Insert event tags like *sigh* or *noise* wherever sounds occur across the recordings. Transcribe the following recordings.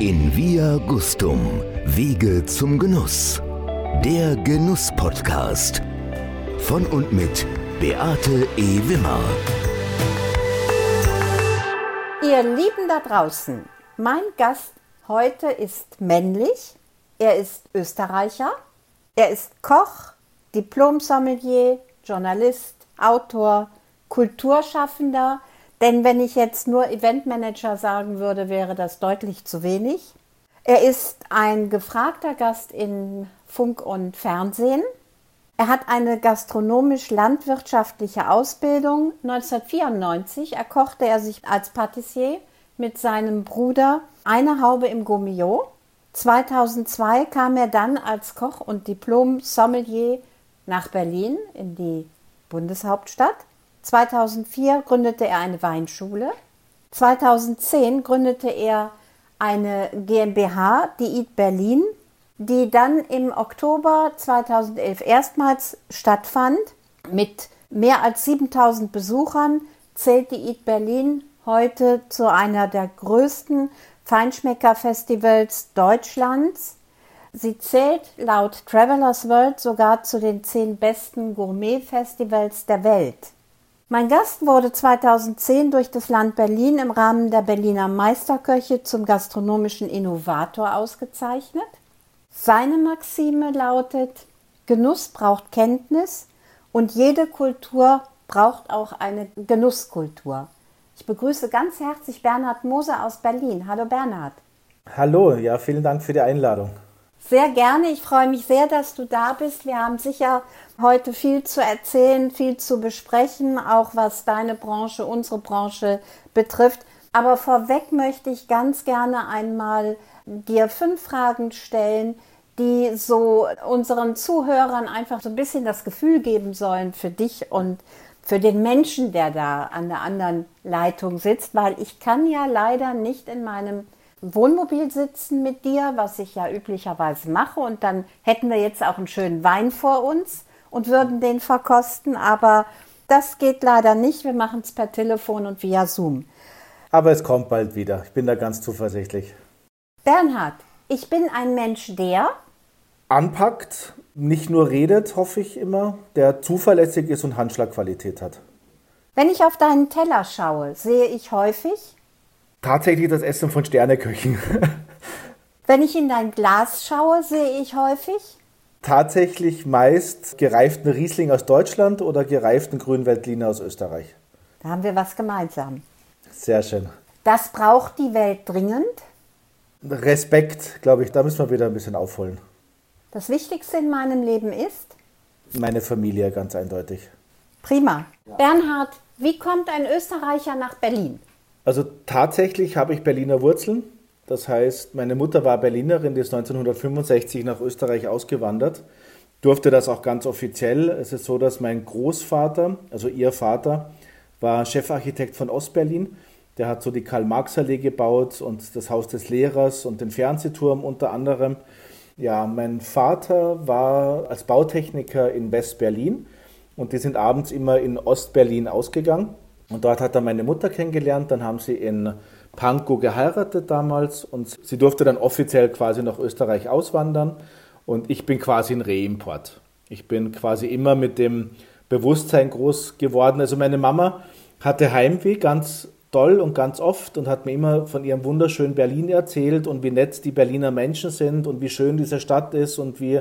In Via Gustum, Wege zum Genuss. Der Genuss-Podcast. Von und mit Beate E. Wimmer. Ihr Lieben da draußen, mein Gast heute ist männlich. Er ist Österreicher. Er ist Koch, Diplom-Sommelier, Journalist, Autor, Kulturschaffender. Denn wenn ich jetzt nur Eventmanager sagen würde, wäre das deutlich zu wenig. Er ist ein gefragter Gast in Funk und Fernsehen. Er hat eine gastronomisch-landwirtschaftliche Ausbildung. 1994 erkochte er sich als Patissier mit seinem Bruder eine Haube im Gourmillot. 2002 kam er dann als Koch und Diplom-Sommelier nach Berlin in die Bundeshauptstadt. 2004 gründete er eine Weinschule. 2010 gründete er eine GmbH, die Eat Berlin, die dann im Oktober 2011 erstmals stattfand. Mit mehr als 7000 Besuchern zählt die Eat Berlin heute zu einer der größten Feinschmecker-Festivals Deutschlands. Sie zählt laut Travelers World sogar zu den zehn besten Gourmet-Festivals der Welt. Mein Gast wurde 2010 durch das Land Berlin im Rahmen der Berliner Meisterköche zum gastronomischen Innovator ausgezeichnet. Seine Maxime lautet, Genuss braucht Kenntnis und jede Kultur braucht auch eine Genusskultur. Ich begrüße ganz herzlich Bernhard Moser aus Berlin. Hallo Bernhard. Hallo, ja, vielen Dank für die Einladung. Sehr gerne. Ich freue mich sehr, dass du da bist. Wir haben sicher heute viel zu erzählen, viel zu besprechen, auch was deine Branche, unsere Branche betrifft. Aber vorweg möchte ich ganz gerne einmal dir fünf Fragen stellen, die so unseren Zuhörern einfach so ein bisschen das Gefühl geben sollen für dich und für den Menschen, der da an der anderen Leitung sitzt, weil ich kann ja leider nicht in meinem Wohnmobil sitzen mit dir, was ich ja üblicherweise mache. Und dann hätten wir jetzt auch einen schönen Wein vor uns und würden den verkosten. Aber das geht leider nicht. Wir machen es per Telefon und via Zoom. Aber es kommt bald wieder. Ich bin da ganz zuversichtlich. Bernhard, ich bin ein Mensch, der anpackt, nicht nur redet, hoffe ich immer, der zuverlässig ist und Handschlagqualität hat. Wenn ich auf deinen Teller schaue, sehe ich häufig Tatsächlich das Essen von Sterneköchen. *laughs* Wenn ich in dein Glas schaue, sehe ich häufig? Tatsächlich meist gereiften Riesling aus Deutschland oder gereiften Grünweltliner aus Österreich. Da haben wir was gemeinsam. Sehr schön. Das braucht die Welt dringend. Respekt, glaube ich, da müssen wir wieder ein bisschen aufholen. Das Wichtigste in meinem Leben ist? Meine Familie, ganz eindeutig. Prima. Ja. Bernhard, wie kommt ein Österreicher nach Berlin? Also tatsächlich habe ich Berliner Wurzeln. Das heißt, meine Mutter war Berlinerin, die ist 1965 nach Österreich ausgewandert. Durfte das auch ganz offiziell. Es ist so, dass mein Großvater, also ihr Vater, war Chefarchitekt von Ostberlin. Der hat so die Karl-Marx-Allee gebaut und das Haus des Lehrers und den Fernsehturm unter anderem. Ja, mein Vater war als Bautechniker in West-Berlin und die sind abends immer in Ost-Berlin ausgegangen. Und dort hat er meine Mutter kennengelernt. Dann haben sie in Pankow geheiratet damals und sie durfte dann offiziell quasi nach Österreich auswandern. Und ich bin quasi ein Reimport. Ich bin quasi immer mit dem Bewusstsein groß geworden. Also meine Mama hatte Heimweh ganz toll und ganz oft und hat mir immer von ihrem wunderschönen Berlin erzählt und wie nett die Berliner Menschen sind und wie schön diese Stadt ist und wie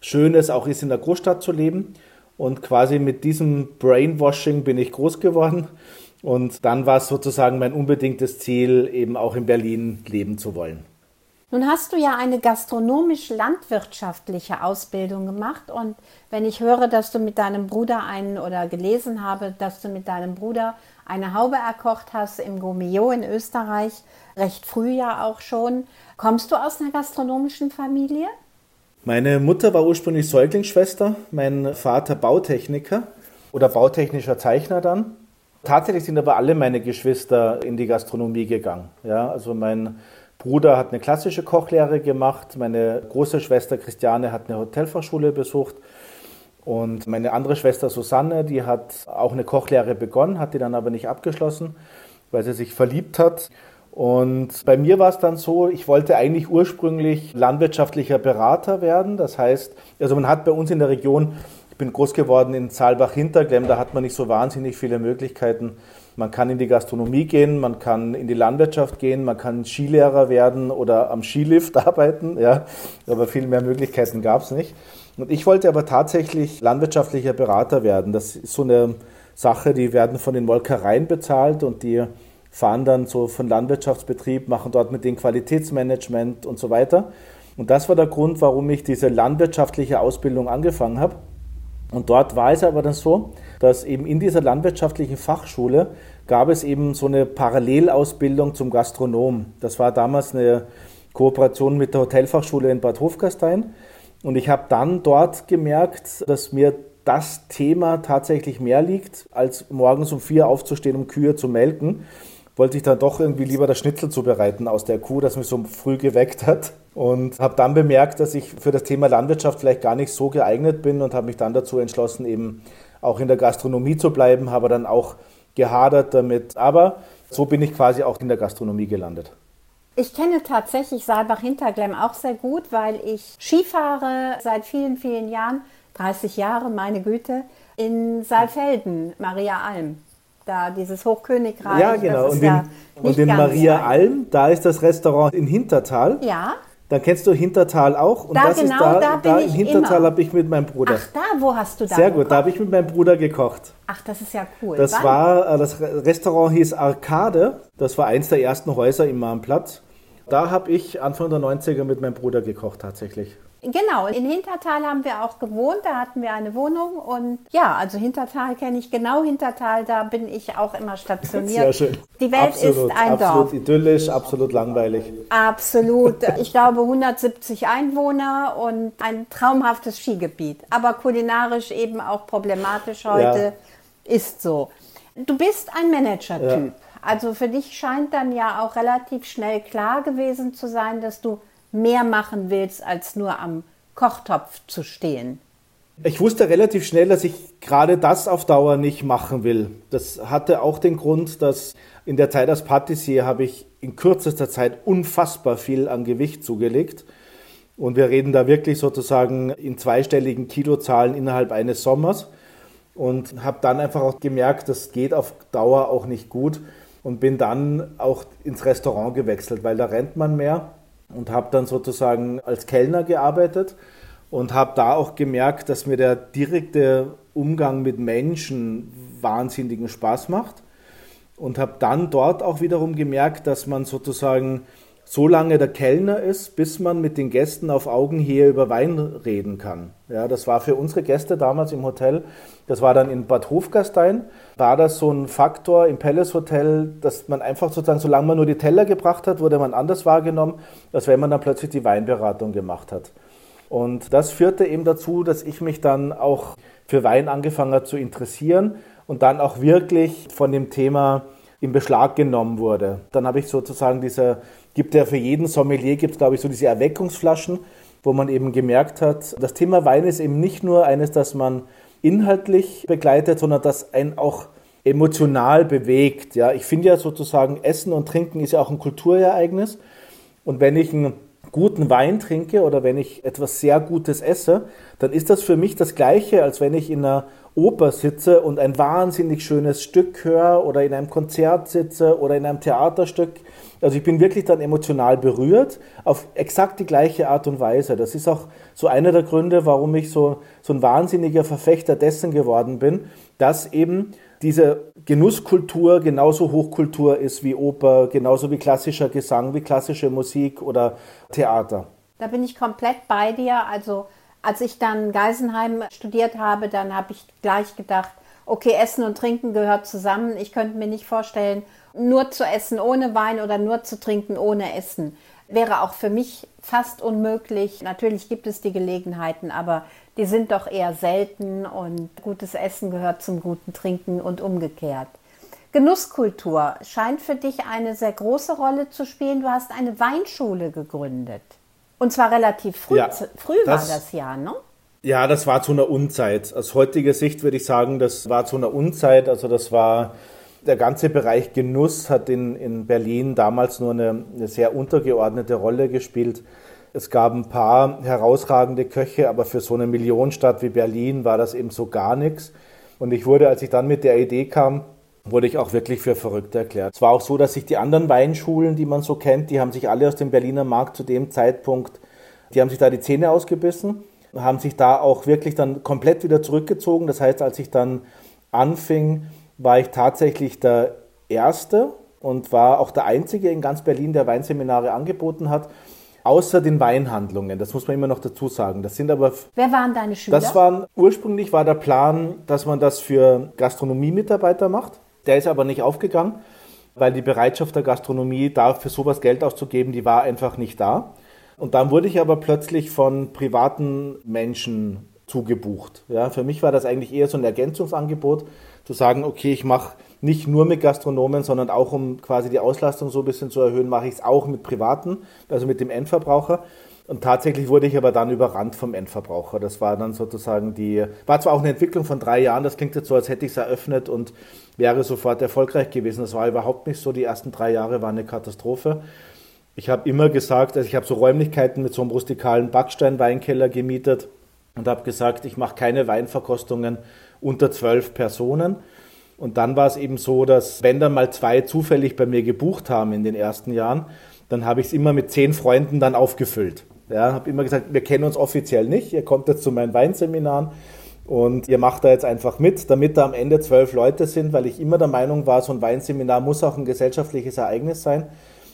schön es auch ist, in der Großstadt zu leben. Und quasi mit diesem Brainwashing bin ich groß geworden. Und dann war es sozusagen mein unbedingtes Ziel, eben auch in Berlin leben zu wollen. Nun hast du ja eine gastronomisch-landwirtschaftliche Ausbildung gemacht und wenn ich höre, dass du mit deinem Bruder einen oder gelesen habe, dass du mit deinem Bruder eine Haube erkocht hast im Gourmillot in Österreich, recht früh ja auch schon, kommst du aus einer gastronomischen Familie? Meine Mutter war ursprünglich Säuglingsschwester, mein Vater Bautechniker oder bautechnischer Zeichner dann. Tatsächlich sind aber alle meine Geschwister in die Gastronomie gegangen. Ja, also mein Bruder hat eine klassische Kochlehre gemacht, meine große Schwester Christiane hat eine Hotelfachschule besucht und meine andere Schwester Susanne, die hat auch eine Kochlehre begonnen, hat die dann aber nicht abgeschlossen, weil sie sich verliebt hat. Und bei mir war es dann so, ich wollte eigentlich ursprünglich landwirtschaftlicher Berater werden. Das heißt, also man hat bei uns in der Region, ich bin groß geworden in Saalbach-Hinterglemm, da hat man nicht so wahnsinnig viele Möglichkeiten. Man kann in die Gastronomie gehen, man kann in die Landwirtschaft gehen, man kann Skilehrer werden oder am Skilift *laughs* arbeiten, ja, aber viel mehr Möglichkeiten gab es nicht. Und ich wollte aber tatsächlich landwirtschaftlicher Berater werden. Das ist so eine Sache, die werden von den Molkereien bezahlt und die fahren dann so von Landwirtschaftsbetrieb, machen dort mit dem Qualitätsmanagement und so weiter. Und das war der Grund, warum ich diese landwirtschaftliche Ausbildung angefangen habe. Und dort war es aber dann so, dass eben in dieser landwirtschaftlichen Fachschule gab es eben so eine Parallelausbildung zum Gastronom. Das war damals eine Kooperation mit der Hotelfachschule in Bad Hofgastein. Und ich habe dann dort gemerkt, dass mir das Thema tatsächlich mehr liegt, als morgens um vier aufzustehen, um Kühe zu melken wollte ich dann doch irgendwie lieber das Schnitzel zubereiten aus der Kuh, das mich so früh geweckt hat. Und habe dann bemerkt, dass ich für das Thema Landwirtschaft vielleicht gar nicht so geeignet bin und habe mich dann dazu entschlossen, eben auch in der Gastronomie zu bleiben, habe dann auch gehadert damit. Aber so bin ich quasi auch in der Gastronomie gelandet. Ich kenne tatsächlich Saalbach-Hinterglemm auch sehr gut, weil ich Skifahre seit vielen, vielen Jahren, 30 Jahre, meine Güte, in Saalfelden, Maria Alm da, dieses Hochkönigreich. Ja, genau. und in, ja und in Maria Alm, da ist das Restaurant in Hintertal. Ja. Dann kennst du Hintertal auch. Und da das genau, ist da, da, da in Hintertal habe ich mit meinem Bruder. Ach, da, wo hast du da Sehr gekocht? gut, da habe ich mit meinem Bruder gekocht. Ach, das ist ja cool. Das Wann? war, äh, das Restaurant hieß Arcade. Das war eins der ersten Häuser im Marmplatz. Da habe ich Anfang der 90er mit meinem Bruder gekocht tatsächlich. Genau, in Hintertal haben wir auch gewohnt, da hatten wir eine Wohnung und ja, also Hintertal kenne ich genau, Hintertal, da bin ich auch immer stationiert. Sehr schön. Die Welt absolut, ist ein absolut Dorf. Absolut idyllisch, absolut langweilig. Absolut. Ich glaube 170 Einwohner und ein traumhaftes Skigebiet, aber kulinarisch eben auch problematisch heute, ja. ist so. Du bist ein Manager-Typ. Ja. Also für dich scheint dann ja auch relativ schnell klar gewesen zu sein, dass du mehr machen willst, als nur am Kochtopf zu stehen? Ich wusste relativ schnell, dass ich gerade das auf Dauer nicht machen will. Das hatte auch den Grund, dass in der Zeit als Patissier habe ich in kürzester Zeit unfassbar viel an Gewicht zugelegt. Und wir reden da wirklich sozusagen in zweistelligen Kilozahlen innerhalb eines Sommers. Und habe dann einfach auch gemerkt, das geht auf Dauer auch nicht gut. Und bin dann auch ins Restaurant gewechselt, weil da rennt man mehr und habe dann sozusagen als Kellner gearbeitet und habe da auch gemerkt, dass mir der direkte Umgang mit Menschen wahnsinnigen Spaß macht. Und habe dann dort auch wiederum gemerkt, dass man sozusagen so lange der Kellner ist, bis man mit den Gästen auf Augenhöhe über Wein reden kann. Ja, das war für unsere Gäste damals im Hotel, das war dann in Bad Hofgastein, war das so ein Faktor im Palace Hotel, dass man einfach sozusagen, solange man nur die Teller gebracht hat, wurde man anders wahrgenommen, als wenn man dann plötzlich die Weinberatung gemacht hat. Und das führte eben dazu, dass ich mich dann auch für Wein angefangen habe zu interessieren und dann auch wirklich von dem Thema in Beschlag genommen wurde. Dann habe ich sozusagen diese gibt ja für jeden Sommelier, gibt es glaube ich so diese Erweckungsflaschen, wo man eben gemerkt hat, das Thema Wein ist eben nicht nur eines, das man inhaltlich begleitet, sondern das einen auch emotional bewegt. Ja, ich finde ja sozusagen Essen und Trinken ist ja auch ein Kulturereignis. Und wenn ich einen guten Wein trinke oder wenn ich etwas sehr Gutes esse, dann ist das für mich das Gleiche, als wenn ich in einer Oper sitze und ein wahnsinnig schönes Stück höre oder in einem Konzert sitze oder in einem Theaterstück. Also ich bin wirklich dann emotional berührt auf exakt die gleiche Art und Weise. Das ist auch so einer der Gründe, warum ich so, so ein wahnsinniger Verfechter dessen geworden bin, dass eben diese Genusskultur genauso Hochkultur ist wie Oper, genauso wie klassischer Gesang, wie klassische Musik oder Theater. Da bin ich komplett bei dir. Also als ich dann Geisenheim studiert habe, dann habe ich gleich gedacht, okay, Essen und Trinken gehört zusammen. Ich könnte mir nicht vorstellen, nur zu essen ohne Wein oder nur zu trinken ohne Essen. Wäre auch für mich fast unmöglich. Natürlich gibt es die Gelegenheiten, aber die sind doch eher selten und gutes Essen gehört zum guten Trinken und umgekehrt. Genusskultur scheint für dich eine sehr große Rolle zu spielen. Du hast eine Weinschule gegründet. Und zwar relativ früh, ja, früh das, war das ja, ne? Ja, das war zu einer Unzeit. Aus heutiger Sicht würde ich sagen, das war zu einer Unzeit. Also das war Der ganze Bereich Genuss hat in, in Berlin damals nur eine, eine sehr untergeordnete Rolle gespielt. Es gab ein paar herausragende Köche, aber für so eine Millionenstadt wie Berlin war das eben so gar nichts. Und ich wurde, als ich dann mit der Idee kam, wurde ich auch wirklich für verrückt erklärt. Es war auch so, dass sich die anderen Weinschulen, die man so kennt, die haben sich alle aus dem Berliner Markt zu dem Zeitpunkt, die haben sich da die Zähne ausgebissen, haben sich da auch wirklich dann komplett wieder zurückgezogen. Das heißt, als ich dann anfing, war ich tatsächlich der Erste und war auch der Einzige in ganz Berlin, der Weinseminare angeboten hat. Außer den Weinhandlungen, das muss man immer noch dazu sagen. Das sind aber. Wer waren deine Schüler? Das waren ursprünglich war der Plan, dass man das für Gastronomiemitarbeiter macht. Der ist aber nicht aufgegangen, weil die Bereitschaft der Gastronomie, da für sowas Geld auszugeben, die war einfach nicht da. Und dann wurde ich aber plötzlich von privaten Menschen zugebucht. Ja, für mich war das eigentlich eher so ein Ergänzungsangebot, zu sagen, okay, ich mache nicht nur mit Gastronomen, sondern auch um quasi die Auslastung so ein bisschen zu erhöhen, mache ich es auch mit Privaten, also mit dem Endverbraucher. Und tatsächlich wurde ich aber dann überrannt vom Endverbraucher. Das war dann sozusagen die, war zwar auch eine Entwicklung von drei Jahren, das klingt jetzt so, als hätte ich es eröffnet und wäre sofort erfolgreich gewesen. Das war überhaupt nicht so. Die ersten drei Jahre waren eine Katastrophe. Ich habe immer gesagt, also ich habe so Räumlichkeiten mit so einem rustikalen Backstein-Weinkeller gemietet und habe gesagt, ich mache keine Weinverkostungen unter zwölf Personen. Und dann war es eben so, dass wenn dann mal zwei zufällig bei mir gebucht haben in den ersten Jahren, dann habe ich es immer mit zehn Freunden dann aufgefüllt. Ja, habe immer gesagt, wir kennen uns offiziell nicht, ihr kommt jetzt zu meinen Weinseminaren und ihr macht da jetzt einfach mit, damit da am Ende zwölf Leute sind, weil ich immer der Meinung war, so ein Weinseminar muss auch ein gesellschaftliches Ereignis sein.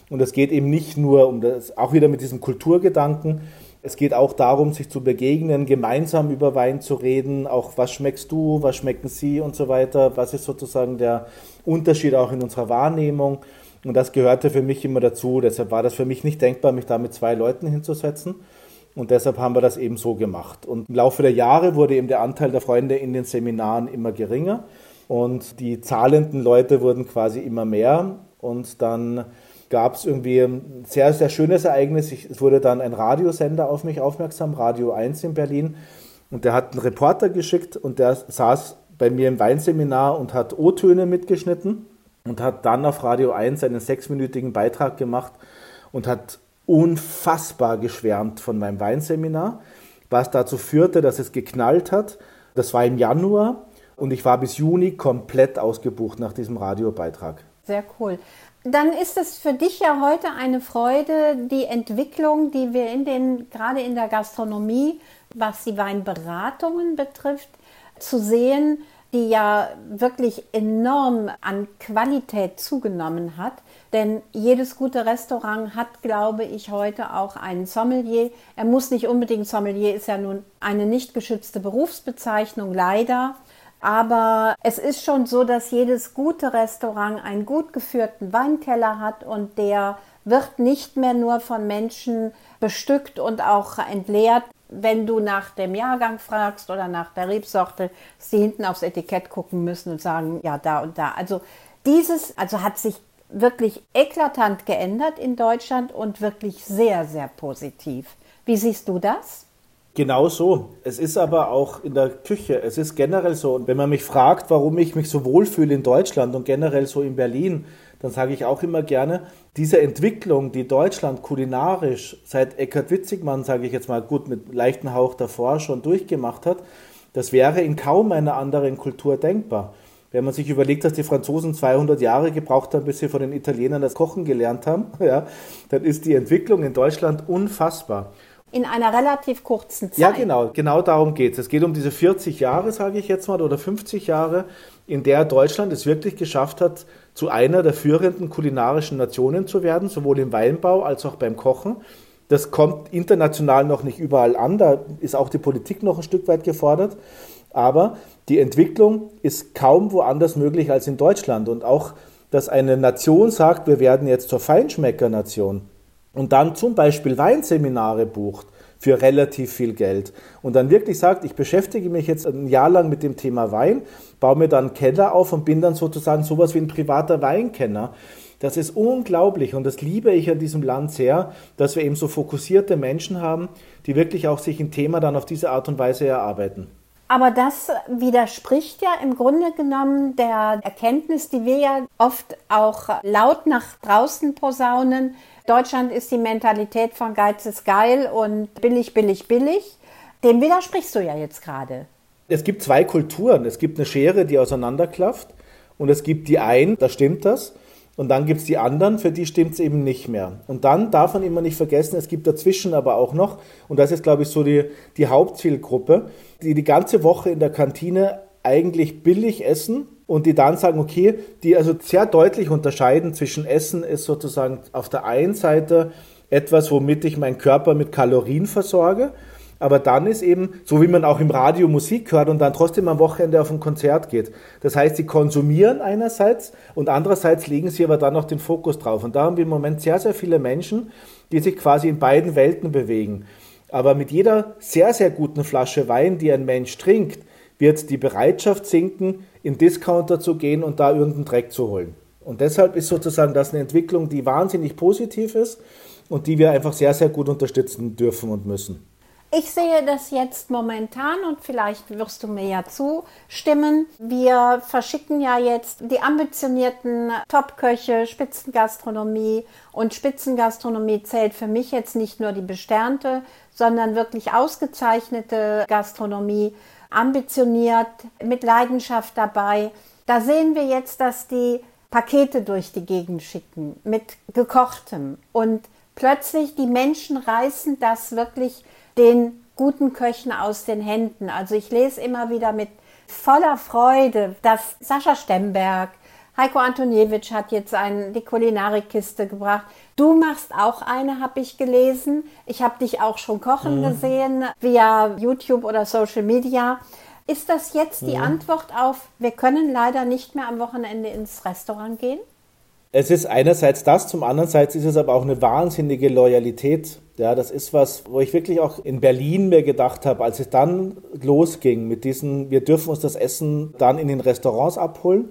Und es geht eben nicht nur um das, auch wieder mit diesem Kulturgedanken, es geht auch darum, sich zu begegnen, gemeinsam über Wein zu reden, auch was schmeckst du, was schmecken sie und so weiter, was ist sozusagen der Unterschied auch in unserer Wahrnehmung. Und das gehörte für mich immer dazu. Deshalb war das für mich nicht denkbar, mich da mit zwei Leuten hinzusetzen. Und deshalb haben wir das eben so gemacht. Und im Laufe der Jahre wurde eben der Anteil der Freunde in den Seminaren immer geringer. Und die zahlenden Leute wurden quasi immer mehr. Und dann gab es irgendwie ein sehr, sehr schönes Ereignis. Ich, es wurde dann ein Radiosender auf mich aufmerksam, Radio 1 in Berlin. Und der hat einen Reporter geschickt und der saß bei mir im Weinseminar und hat O-Töne mitgeschnitten und hat dann auf Radio 1 einen sechsminütigen Beitrag gemacht und hat unfassbar geschwärmt von meinem Weinseminar, was dazu führte, dass es geknallt hat. Das war im Januar und ich war bis Juni komplett ausgebucht nach diesem Radiobeitrag. Sehr cool. Dann ist es für dich ja heute eine Freude, die Entwicklung, die wir in den, gerade in der Gastronomie, was die Weinberatungen betrifft, zu sehen, die ja wirklich enorm an Qualität zugenommen hat. Denn jedes gute Restaurant hat, glaube ich, heute auch einen Sommelier. Er muss nicht unbedingt Sommelier, ist ja nun eine nicht geschützte Berufsbezeichnung, leider. Aber es ist schon so, dass jedes gute Restaurant einen gut geführten Weinkeller hat und der wird nicht mehr nur von Menschen bestückt und auch entleert. Wenn du nach dem Jahrgang fragst oder nach der Rebsorte, sie hinten aufs Etikett gucken müssen und sagen, ja, da und da. Also dieses, also hat sich wirklich eklatant geändert in Deutschland und wirklich sehr, sehr positiv. Wie siehst du das? Genau so. Es ist aber auch in der Küche. Es ist generell so. Und wenn man mich fragt, warum ich mich so wohlfühle in Deutschland und generell so in Berlin, dann sage ich auch immer gerne, diese Entwicklung, die Deutschland kulinarisch seit Eckhard Witzigmann, sage ich jetzt mal gut, mit leichten Hauch davor schon durchgemacht hat, das wäre in kaum einer anderen Kultur denkbar. Wenn man sich überlegt, dass die Franzosen 200 Jahre gebraucht haben, bis sie von den Italienern das Kochen gelernt haben, *laughs* ja, dann ist die Entwicklung in Deutschland unfassbar in einer relativ kurzen Zeit. Ja, genau, genau darum geht es. Es geht um diese 40 Jahre, sage ich jetzt mal, oder 50 Jahre, in der Deutschland es wirklich geschafft hat, zu einer der führenden kulinarischen Nationen zu werden, sowohl im Weinbau als auch beim Kochen. Das kommt international noch nicht überall an, da ist auch die Politik noch ein Stück weit gefordert. Aber die Entwicklung ist kaum woanders möglich als in Deutschland. Und auch, dass eine Nation sagt, wir werden jetzt zur Feinschmeckernation, und dann zum Beispiel Weinseminare bucht für relativ viel Geld und dann wirklich sagt, ich beschäftige mich jetzt ein Jahr lang mit dem Thema Wein, baue mir dann einen Keller auf und bin dann sozusagen sowas wie ein privater Weinkenner. Das ist unglaublich und das liebe ich an diesem Land sehr, dass wir eben so fokussierte Menschen haben, die wirklich auch sich ein Thema dann auf diese Art und Weise erarbeiten. Aber das widerspricht ja im Grunde genommen der Erkenntnis, die wir ja oft auch laut nach draußen posaunen. Deutschland ist die Mentalität von Geiz ist geil und billig, billig, billig. Dem widersprichst du ja jetzt gerade. Es gibt zwei Kulturen. Es gibt eine Schere, die auseinanderklafft und es gibt die einen, da stimmt das. Und dann gibt es die anderen, für die stimmt es eben nicht mehr. Und dann darf man immer nicht vergessen, es gibt dazwischen aber auch noch, und das ist, glaube ich, so die, die Hauptzielgruppe, die die ganze Woche in der Kantine eigentlich billig essen und die dann sagen, okay, die also sehr deutlich unterscheiden zwischen Essen ist sozusagen auf der einen Seite etwas, womit ich meinen Körper mit Kalorien versorge aber dann ist eben, so wie man auch im Radio Musik hört und dann trotzdem am Wochenende auf ein Konzert geht. Das heißt, sie konsumieren einerseits und andererseits legen sie aber dann noch den Fokus drauf. Und da haben wir im Moment sehr, sehr viele Menschen, die sich quasi in beiden Welten bewegen. Aber mit jeder sehr, sehr guten Flasche Wein, die ein Mensch trinkt, wird die Bereitschaft sinken, in Discounter zu gehen und da irgendeinen Dreck zu holen. Und deshalb ist sozusagen das eine Entwicklung, die wahnsinnig positiv ist und die wir einfach sehr, sehr gut unterstützen dürfen und müssen. Ich sehe das jetzt momentan und vielleicht wirst du mir ja zustimmen. Wir verschicken ja jetzt die ambitionierten Top-Köche, Spitzengastronomie und Spitzengastronomie zählt für mich jetzt nicht nur die besternte, sondern wirklich ausgezeichnete Gastronomie, ambitioniert, mit Leidenschaft dabei. Da sehen wir jetzt, dass die Pakete durch die Gegend schicken mit gekochtem und plötzlich die Menschen reißen das wirklich den guten Köchen aus den Händen. Also ich lese immer wieder mit voller Freude, dass Sascha Stemberg, Heiko Antoniewicz hat jetzt ein, die Kulinarikkiste gebracht. Du machst auch eine, habe ich gelesen. Ich habe dich auch schon kochen mhm. gesehen via YouTube oder Social Media. Ist das jetzt die mhm. Antwort auf, wir können leider nicht mehr am Wochenende ins Restaurant gehen? Es ist einerseits das, zum anderen ist es aber auch eine wahnsinnige Loyalität ja, das ist was, wo ich wirklich auch in Berlin mir gedacht habe, als es dann losging mit diesen, wir dürfen uns das Essen dann in den Restaurants abholen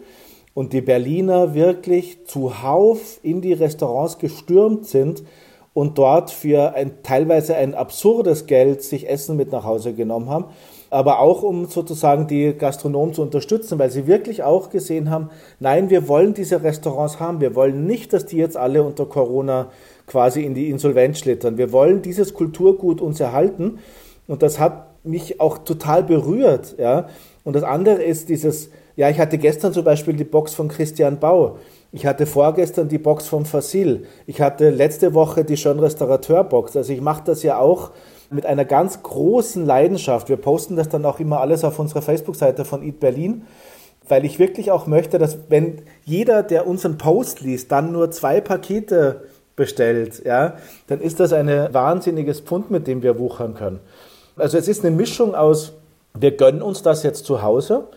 und die Berliner wirklich zuhauf in die Restaurants gestürmt sind und dort für ein teilweise ein absurdes Geld sich Essen mit nach Hause genommen haben, aber auch um sozusagen die Gastronomen zu unterstützen, weil sie wirklich auch gesehen haben, nein, wir wollen diese Restaurants haben, wir wollen nicht, dass die jetzt alle unter Corona quasi in die Insolvenz schlittern. Wir wollen dieses Kulturgut uns erhalten und das hat mich auch total berührt. Ja? Und das andere ist dieses, ja, ich hatte gestern zum Beispiel die Box von Christian Bau. Ich hatte vorgestern die Box von Fasil. Ich hatte letzte Woche die Schön Restaurateur Box. Also ich mache das ja auch mit einer ganz großen Leidenschaft. Wir posten das dann auch immer alles auf unserer Facebook-Seite von Eat Berlin, weil ich wirklich auch möchte, dass wenn jeder, der unseren Post liest, dann nur zwei Pakete bestellt, ja, dann ist das ein wahnsinniges Pfund, mit dem wir wuchern können. Also es ist eine Mischung aus, wir gönnen uns das jetzt zu Hause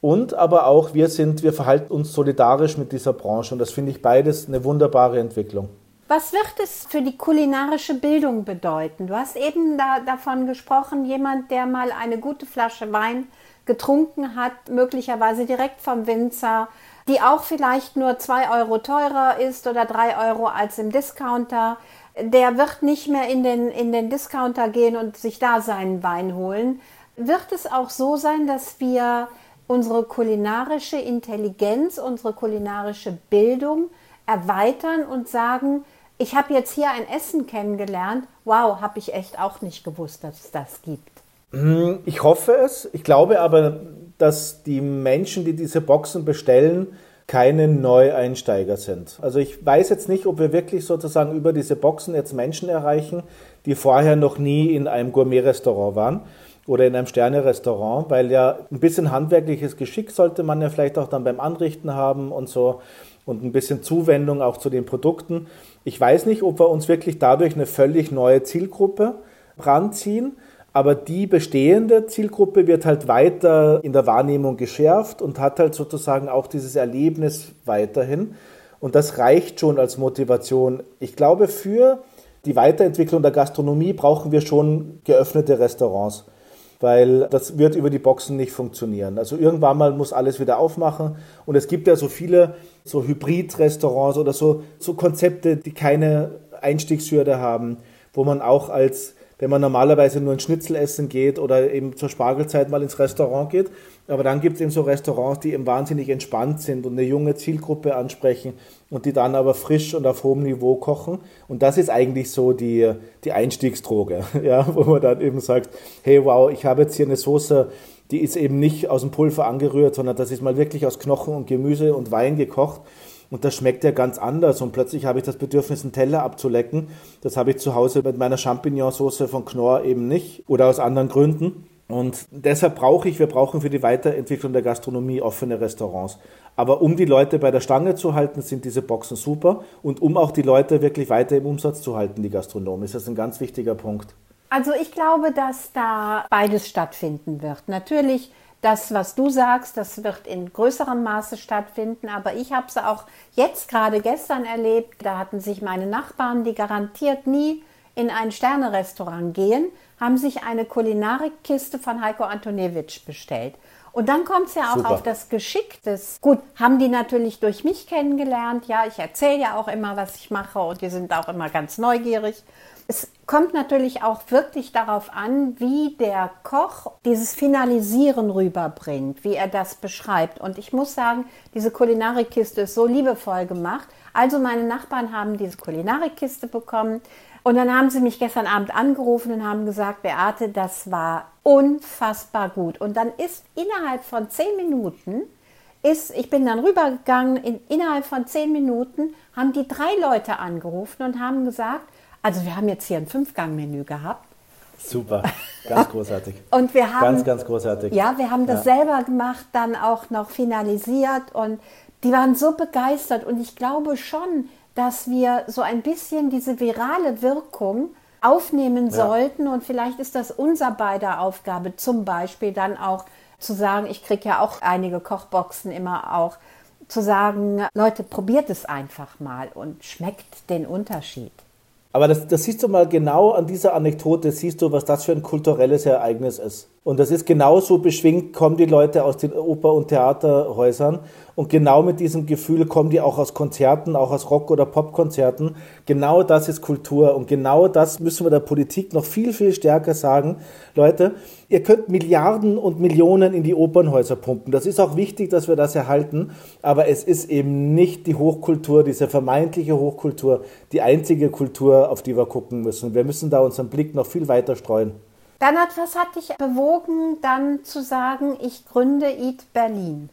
und aber auch wir sind, wir verhalten uns solidarisch mit dieser Branche und das finde ich beides eine wunderbare Entwicklung. Was wird es für die kulinarische Bildung bedeuten? Du hast eben da, davon gesprochen, jemand, der mal eine gute Flasche Wein getrunken hat, möglicherweise direkt vom Winzer, die auch vielleicht nur zwei Euro teurer ist oder drei Euro als im Discounter, der wird nicht mehr in den, in den Discounter gehen und sich da seinen Wein holen. Wird es auch so sein, dass wir unsere kulinarische Intelligenz, unsere kulinarische Bildung erweitern und sagen, ich habe jetzt hier ein Essen kennengelernt, wow, habe ich echt auch nicht gewusst, dass es das gibt. Hm, ich hoffe es. Ich glaube aber, dass die Menschen, die diese Boxen bestellen, keine Neueinsteiger sind. Also ich weiß jetzt nicht, ob wir wirklich sozusagen über diese Boxen jetzt Menschen erreichen, die vorher noch nie in einem Gourmet-Restaurant waren oder in einem Sterne-Restaurant, weil ja ein bisschen handwerkliches Geschick sollte man ja vielleicht auch dann beim Anrichten haben und so und ein bisschen Zuwendung auch zu den Produkten. Ich weiß nicht, ob wir uns wirklich dadurch eine völlig neue Zielgruppe ranziehen aber die bestehende Zielgruppe wird halt weiter in der Wahrnehmung geschärft und hat halt sozusagen auch dieses Erlebnis weiterhin. Und das reicht schon als Motivation. Ich glaube, für die Weiterentwicklung der Gastronomie brauchen wir schon geöffnete Restaurants, weil das wird über die Boxen nicht funktionieren. Also irgendwann mal muss alles wieder aufmachen und es gibt ja so viele so Hybrid-Restaurants oder so, so Konzepte, die keine Einstiegshürde haben, wo man auch als wenn man normalerweise nur ein Schnitzel essen geht oder eben zur Spargelzeit mal ins Restaurant geht. Aber dann gibt es eben so Restaurants, die eben wahnsinnig entspannt sind und eine junge Zielgruppe ansprechen und die dann aber frisch und auf hohem Niveau kochen. Und das ist eigentlich so die, die Einstiegsdroge, *laughs* ja, wo man dann eben sagt, hey wow, ich habe jetzt hier eine Soße, die ist eben nicht aus dem Pulver angerührt, sondern das ist mal wirklich aus Knochen und Gemüse und Wein gekocht. Und das schmeckt ja ganz anders. Und plötzlich habe ich das Bedürfnis, einen Teller abzulecken. Das habe ich zu Hause mit meiner Champignonsauce von Knorr eben nicht oder aus anderen Gründen. Und deshalb brauche ich, wir brauchen für die Weiterentwicklung der Gastronomie offene Restaurants. Aber um die Leute bei der Stange zu halten, sind diese Boxen super. Und um auch die Leute wirklich weiter im Umsatz zu halten, die Gastronomen, ist das ein ganz wichtiger Punkt. Also ich glaube, dass da beides stattfinden wird. Natürlich das, was du sagst, das wird in größerem Maße stattfinden, aber ich habe es auch jetzt gerade gestern erlebt. Da hatten sich meine Nachbarn, die garantiert nie in ein Sternerestaurant gehen, haben sich eine Kulinarikkiste von Heiko Antoniewicz bestellt. Und dann kommt es ja auch Super. auf das Geschick des. Gut, haben die natürlich durch mich kennengelernt. Ja, ich erzähle ja auch immer, was ich mache und die sind auch immer ganz neugierig. Es kommt natürlich auch wirklich darauf an, wie der Koch dieses Finalisieren rüberbringt, wie er das beschreibt. Und ich muss sagen, diese Kulinarikkiste ist so liebevoll gemacht. Also meine Nachbarn haben diese Kulinarikkiste bekommen. Und dann haben sie mich gestern Abend angerufen und haben gesagt, Beate, das war unfassbar gut. Und dann ist innerhalb von zehn Minuten ist, ich bin dann rübergegangen, in, innerhalb von zehn Minuten haben die drei Leute angerufen und haben gesagt, also wir haben jetzt hier ein Fünfgang-Menü gehabt. Super, ganz großartig. *laughs* und wir haben ganz, ganz großartig. Ja, wir haben das ja. selber gemacht, dann auch noch finalisiert und die waren so begeistert und ich glaube schon, dass wir so ein bisschen diese virale Wirkung aufnehmen ja. sollten und vielleicht ist das unser beider Aufgabe, zum Beispiel dann auch zu sagen, ich kriege ja auch einige Kochboxen immer auch, zu sagen, Leute, probiert es einfach mal und schmeckt den Unterschied. Aber das, das siehst du mal genau an dieser Anekdote, siehst du, was das für ein kulturelles Ereignis ist. Und das ist genauso beschwingt, kommen die Leute aus den Oper- und Theaterhäusern und genau mit diesem Gefühl kommen die auch aus Konzerten, auch aus Rock- oder Popkonzerten. Genau das ist Kultur und genau das müssen wir der Politik noch viel, viel stärker sagen. Leute, ihr könnt Milliarden und Millionen in die Opernhäuser pumpen. Das ist auch wichtig, dass wir das erhalten. Aber es ist eben nicht die Hochkultur, diese vermeintliche Hochkultur, die einzige Kultur, auf die wir gucken müssen. Wir müssen da unseren Blick noch viel weiter streuen. Bernhard, was hat dich bewogen, dann zu sagen, ich gründe Eat Berlin?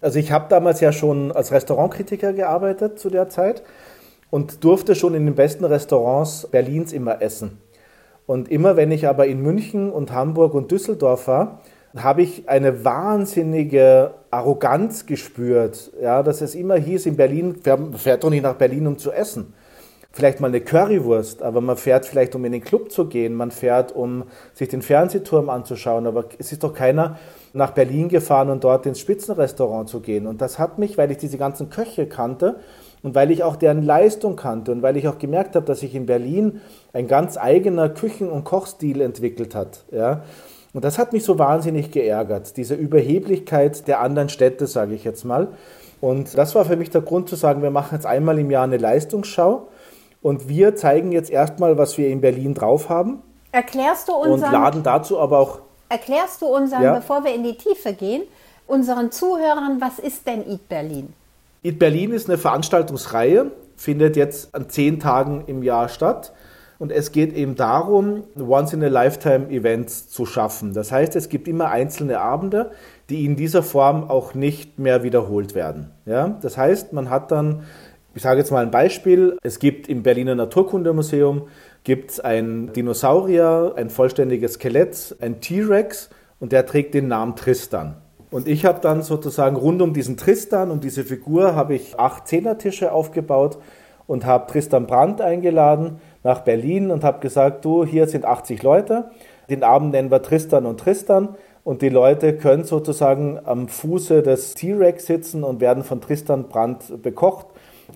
Also ich habe damals ja schon als Restaurantkritiker gearbeitet zu der Zeit und durfte schon in den besten Restaurants Berlins immer essen. Und immer wenn ich aber in München und Hamburg und Düsseldorf war, habe ich eine wahnsinnige Arroganz gespürt, ja, dass es immer hieß, in Berlin, fährt doch nicht nach Berlin, um zu essen. Vielleicht mal eine Currywurst, aber man fährt vielleicht, um in den Club zu gehen, man fährt, um sich den Fernsehturm anzuschauen, aber es ist doch keiner, nach Berlin gefahren und dort ins Spitzenrestaurant zu gehen. Und das hat mich, weil ich diese ganzen Köche kannte und weil ich auch deren Leistung kannte und weil ich auch gemerkt habe, dass sich in Berlin ein ganz eigener Küchen- und Kochstil entwickelt hat. Ja. Und das hat mich so wahnsinnig geärgert, diese Überheblichkeit der anderen Städte, sage ich jetzt mal. Und das war für mich der Grund zu sagen, wir machen jetzt einmal im Jahr eine Leistungsschau und wir zeigen jetzt erstmal, was wir in Berlin drauf haben. Erklärst du uns und laden dazu aber auch Erklärst du unseren, ja. bevor wir in die Tiefe gehen, unseren Zuhörern, was ist denn Eat Berlin? Eat Berlin ist eine Veranstaltungsreihe, findet jetzt an zehn Tagen im Jahr statt. Und es geht eben darum, Once-in-a-Lifetime-Events zu schaffen. Das heißt, es gibt immer einzelne Abende, die in dieser Form auch nicht mehr wiederholt werden. Ja? Das heißt, man hat dann, ich sage jetzt mal ein Beispiel, es gibt im Berliner Naturkundemuseum gibt es ein Dinosaurier, ein vollständiges Skelett, ein T-Rex und der trägt den Namen Tristan. Und ich habe dann sozusagen rund um diesen Tristan, um diese Figur, habe ich acht Zehnertische aufgebaut und habe Tristan Brandt eingeladen nach Berlin und habe gesagt, du, hier sind 80 Leute, den Abend nennen wir Tristan und Tristan. Und die Leute können sozusagen am Fuße des T-Rex sitzen und werden von Tristan Brandt bekocht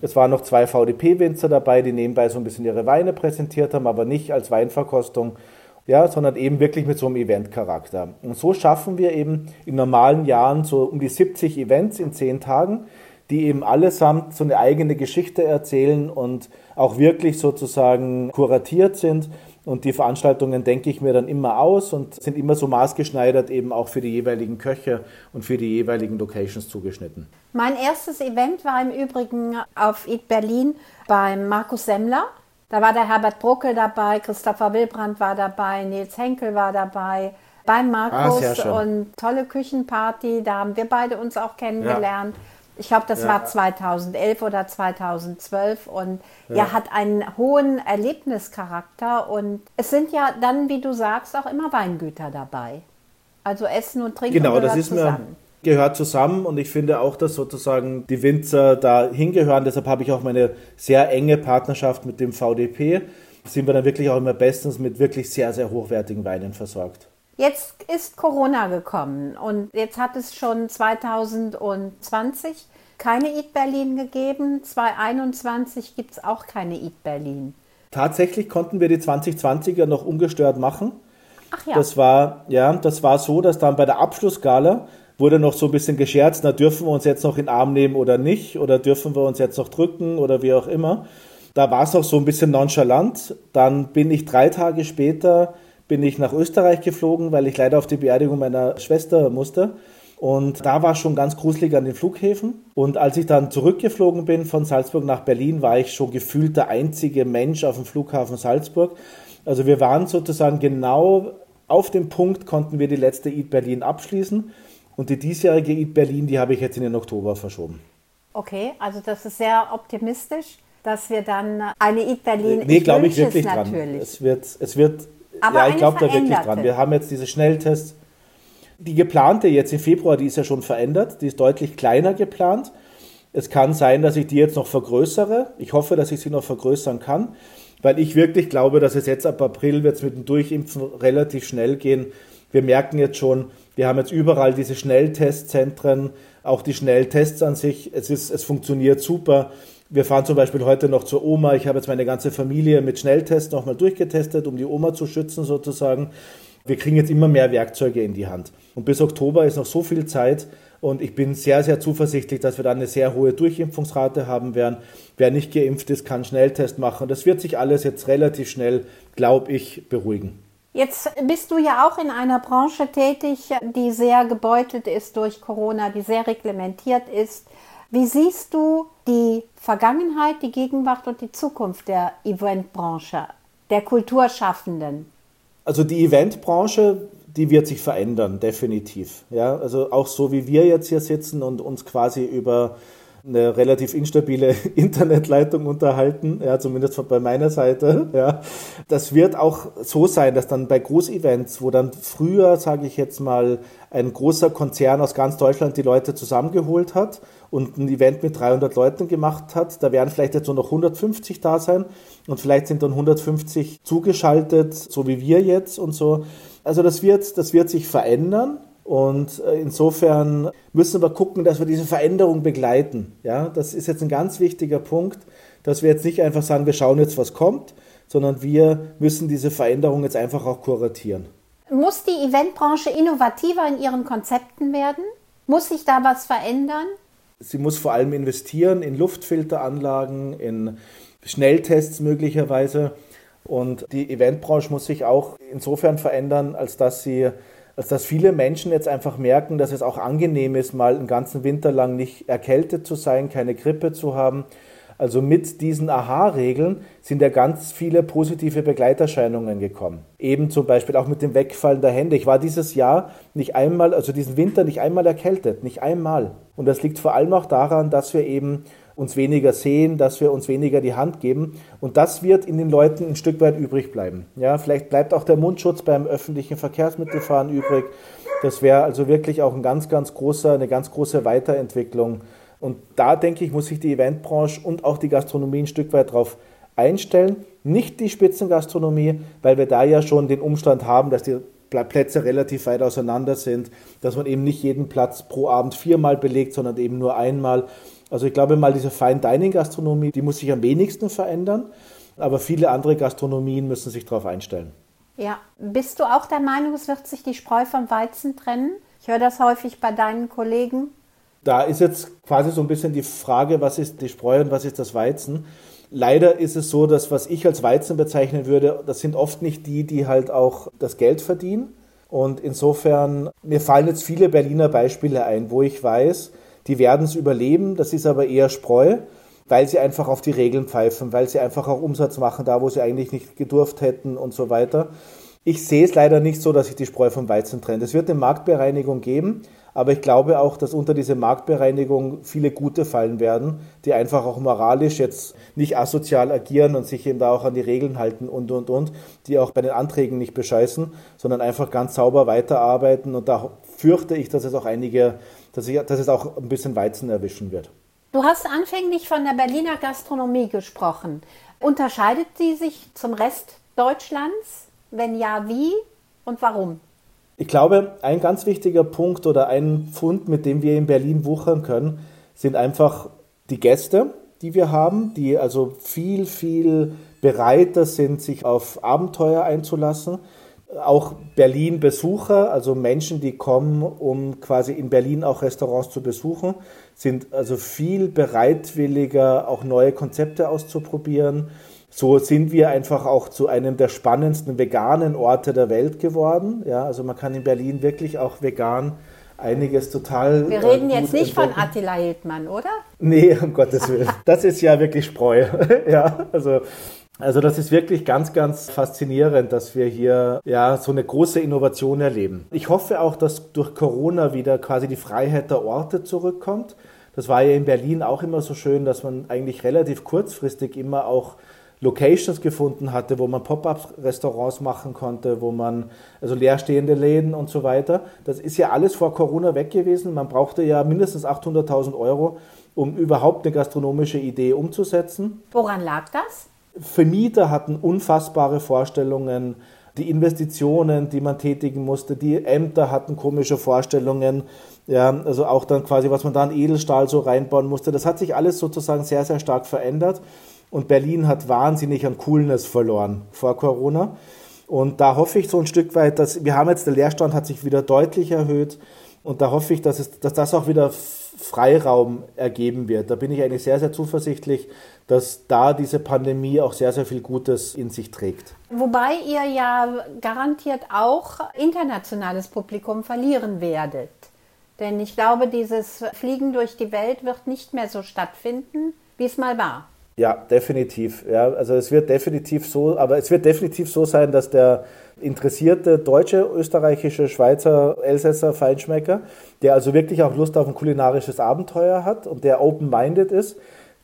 es waren noch zwei VDP-Winzer dabei, die nebenbei so ein bisschen ihre Weine präsentiert haben, aber nicht als Weinverkostung, ja, sondern eben wirklich mit so einem Event-Charakter. Und so schaffen wir eben in normalen Jahren so um die 70 Events in zehn Tagen, die eben allesamt so eine eigene Geschichte erzählen und auch wirklich sozusagen kuratiert sind. Und die Veranstaltungen denke ich mir dann immer aus und sind immer so maßgeschneidert eben auch für die jeweiligen Köche und für die jeweiligen Locations zugeschnitten. Mein erstes Event war im Übrigen auf Eat Berlin beim Markus Semmler. Da war der Herbert Bruckel dabei, Christopher Wilbrand war dabei, Nils Henkel war dabei, beim Markus ah, und tolle Küchenparty. Da haben wir beide uns auch kennengelernt. Ja. Ich glaube, das ja. war 2011 oder 2012 und ja. ja. hat einen hohen Erlebnischarakter und es sind ja dann, wie du sagst, auch immer Weingüter dabei. Also Essen und Trinken genau, das ist zusammen. Mir gehört zusammen und ich finde auch, dass sozusagen die Winzer da hingehören. Deshalb habe ich auch meine sehr enge Partnerschaft mit dem VDP. Sind wir dann wirklich auch immer bestens mit wirklich sehr, sehr hochwertigen Weinen versorgt. Jetzt ist Corona gekommen und jetzt hat es schon 2020 keine Eat Berlin gegeben. 2021 gibt es auch keine Eat Berlin. Tatsächlich konnten wir die 2020er noch ungestört machen. Ach ja. Das war, ja, das war so, dass dann bei der Abschlussgala wurde noch so ein bisschen gescherzt, na dürfen wir uns jetzt noch in den Arm nehmen oder nicht oder dürfen wir uns jetzt noch drücken oder wie auch immer. Da war es auch so ein bisschen nonchalant. Dann bin ich drei Tage später bin ich nach Österreich geflogen, weil ich leider auf die Beerdigung meiner Schwester musste. Und da war es schon ganz gruselig an den Flughäfen. Und als ich dann zurückgeflogen bin von Salzburg nach Berlin, war ich schon gefühlt der einzige Mensch auf dem Flughafen Salzburg. Also wir waren sozusagen genau auf dem Punkt, konnten wir die letzte Eat Berlin abschließen. Und die diesjährige Eat Berlin, die habe ich jetzt in den Oktober verschoben. Okay, also das ist sehr optimistisch, dass wir dann eine Eat Berlin. Nee, glaube ich wirklich dran. Es wird, es wird aber ja, ich glaube da wirklich dran. Wir haben jetzt diese Schnelltests. Die geplante jetzt im Februar, die ist ja schon verändert. Die ist deutlich kleiner geplant. Es kann sein, dass ich die jetzt noch vergrößere. Ich hoffe, dass ich sie noch vergrößern kann, weil ich wirklich glaube, dass es jetzt ab April wird es mit dem Durchimpfen relativ schnell gehen. Wir merken jetzt schon, wir haben jetzt überall diese Schnelltestzentren, auch die Schnelltests an sich. Es, ist, es funktioniert super. Wir fahren zum Beispiel heute noch zur Oma. Ich habe jetzt meine ganze Familie mit Schnelltests nochmal durchgetestet, um die Oma zu schützen sozusagen. Wir kriegen jetzt immer mehr Werkzeuge in die Hand. Und bis Oktober ist noch so viel Zeit. Und ich bin sehr, sehr zuversichtlich, dass wir dann eine sehr hohe Durchimpfungsrate haben werden. Wer nicht geimpft ist, kann Schnelltest machen. Das wird sich alles jetzt relativ schnell, glaube ich, beruhigen. Jetzt bist du ja auch in einer Branche tätig, die sehr gebeutelt ist durch Corona, die sehr reglementiert ist. Wie siehst du die Vergangenheit, die Gegenwart und die Zukunft der Eventbranche, der Kulturschaffenden? Also die Eventbranche, die wird sich verändern, definitiv. Ja, also auch so wie wir jetzt hier sitzen und uns quasi über eine relativ instabile *laughs* Internetleitung unterhalten, ja, zumindest bei meiner Seite. Ja. Das wird auch so sein, dass dann bei Großevents, wo dann früher, sage ich jetzt mal, ein großer Konzern aus ganz Deutschland die Leute zusammengeholt hat und ein Event mit 300 Leuten gemacht hat, da werden vielleicht jetzt nur noch 150 da sein und vielleicht sind dann 150 zugeschaltet, so wie wir jetzt und so. Also das wird, das wird sich verändern. Und äh, insofern müssen wir gucken, dass wir diese Veränderung begleiten. Ja, das ist jetzt ein ganz wichtiger Punkt, dass wir jetzt nicht einfach sagen, wir schauen jetzt, was kommt, sondern wir müssen diese Veränderung jetzt einfach auch kuratieren. Muss die Eventbranche innovativer in ihren Konzepten werden? Muss sich da was verändern? Sie muss vor allem investieren in Luftfilteranlagen, in Schnelltests möglicherweise. Und die Eventbranche muss sich auch insofern verändern, als dass sie als dass viele Menschen jetzt einfach merken, dass es auch angenehm ist, mal einen ganzen Winter lang nicht erkältet zu sein, keine Grippe zu haben. Also mit diesen Aha-Regeln sind ja ganz viele positive Begleiterscheinungen gekommen. Eben zum Beispiel auch mit dem Wegfallen der Hände. Ich war dieses Jahr nicht einmal, also diesen Winter nicht einmal erkältet, nicht einmal. Und das liegt vor allem auch daran, dass wir eben uns weniger sehen, dass wir uns weniger die Hand geben. Und das wird in den Leuten ein Stück weit übrig bleiben. Ja, vielleicht bleibt auch der Mundschutz beim öffentlichen Verkehrsmittelfahren übrig. Das wäre also wirklich auch ein ganz, ganz großer, eine ganz große Weiterentwicklung. Und da denke ich, muss sich die Eventbranche und auch die Gastronomie ein Stück weit drauf einstellen. Nicht die Spitzengastronomie, weil wir da ja schon den Umstand haben, dass die Plätze relativ weit auseinander sind, dass man eben nicht jeden Platz pro Abend viermal belegt, sondern eben nur einmal. Also ich glaube mal, diese Fine Dining Gastronomie, die muss sich am wenigsten verändern, aber viele andere Gastronomien müssen sich darauf einstellen. Ja, bist du auch der Meinung, es wird sich die Spreu vom Weizen trennen? Ich höre das häufig bei deinen Kollegen. Da ist jetzt quasi so ein bisschen die Frage, was ist die Spreu und was ist das Weizen? Leider ist es so, dass was ich als Weizen bezeichnen würde, das sind oft nicht die, die halt auch das Geld verdienen. Und insofern, mir fallen jetzt viele Berliner Beispiele ein, wo ich weiß, die werden es überleben, das ist aber eher Spreu, weil sie einfach auf die Regeln pfeifen, weil sie einfach auch Umsatz machen, da wo sie eigentlich nicht gedurft hätten und so weiter. Ich sehe es leider nicht so, dass sich die Spreu vom Weizen trennt. Es wird eine Marktbereinigung geben, aber ich glaube auch, dass unter diese Marktbereinigung viele Gute fallen werden, die einfach auch moralisch jetzt nicht asozial agieren und sich eben da auch an die Regeln halten und, und, und, die auch bei den Anträgen nicht bescheißen, sondern einfach ganz sauber weiterarbeiten. Und da fürchte ich, dass es auch einige, dass, ich, dass es auch ein bisschen Weizen erwischen wird. Du hast anfänglich von der Berliner Gastronomie gesprochen. Unterscheidet sie sich zum Rest Deutschlands? Wenn ja, wie und warum? Ich glaube, ein ganz wichtiger Punkt oder ein Pfund, mit dem wir in Berlin wuchern können, sind einfach die Gäste, die wir haben, die also viel, viel bereiter sind, sich auf Abenteuer einzulassen. Auch Berlin-Besucher, also Menschen, die kommen, um quasi in Berlin auch Restaurants zu besuchen, sind also viel bereitwilliger, auch neue Konzepte auszuprobieren so sind wir einfach auch zu einem der spannendsten veganen Orte der Welt geworden. Ja, also man kann in Berlin wirklich auch vegan einiges total. Wir reden äh, jetzt nicht entdecken. von Attila Hildmann, oder? Nee, um Gottes Willen. *laughs* Das ist ja wirklich Spreu. *laughs* ja, also. Also das ist wirklich ganz, ganz faszinierend, dass wir hier ja so eine große Innovation erleben. Ich hoffe auch, dass durch Corona wieder quasi die Freiheit der Orte zurückkommt. Das war ja in Berlin auch immer so schön, dass man eigentlich relativ kurzfristig immer auch Locations gefunden hatte, wo man Pop-up-Restaurants machen konnte, wo man also leerstehende Läden und so weiter. Das ist ja alles vor Corona weg gewesen. Man brauchte ja mindestens 800.000 Euro, um überhaupt eine gastronomische Idee umzusetzen. Woran lag das? Vermieter hatten unfassbare Vorstellungen. Die Investitionen, die man tätigen musste, die Ämter hatten komische Vorstellungen, ja, also auch dann quasi, was man da an Edelstahl so reinbauen musste. Das hat sich alles sozusagen sehr, sehr stark verändert. Und Berlin hat wahnsinnig an Coolness verloren vor Corona. Und da hoffe ich so ein Stück weit, dass wir haben jetzt, der Leerstand hat sich wieder deutlich erhöht. Und da hoffe ich, dass, es, dass das auch wieder Freiraum ergeben wird. Da bin ich eigentlich sehr, sehr zuversichtlich, dass da diese Pandemie auch sehr, sehr viel Gutes in sich trägt. Wobei ihr ja garantiert auch internationales Publikum verlieren werdet. Denn ich glaube, dieses Fliegen durch die Welt wird nicht mehr so stattfinden, wie es mal war. Ja, definitiv. Ja, also es wird definitiv so, aber es wird definitiv so sein, dass der interessierte deutsche, österreichische, Schweizer, Elsässer Feinschmecker, der also wirklich auch Lust auf ein kulinarisches Abenteuer hat und der open-minded ist,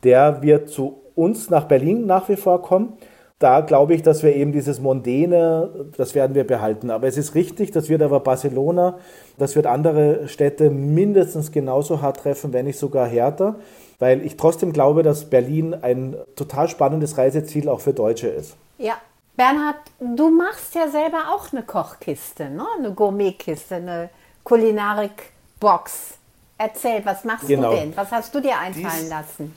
der wird zu uns nach Berlin nach wie vor kommen. Da glaube ich, dass wir eben dieses Mondäne, das werden wir behalten. Aber es ist richtig, das wird aber Barcelona, das wird andere Städte mindestens genauso hart treffen, wenn nicht sogar härter weil ich trotzdem glaube, dass Berlin ein total spannendes Reiseziel auch für Deutsche ist. Ja. Bernhard, du machst ja selber auch eine Kochkiste, ne? eine Gourmetkiste, eine Kulinarik-Box. Erzähl, was machst genau. du denn? Was hast du dir einfallen dies, lassen?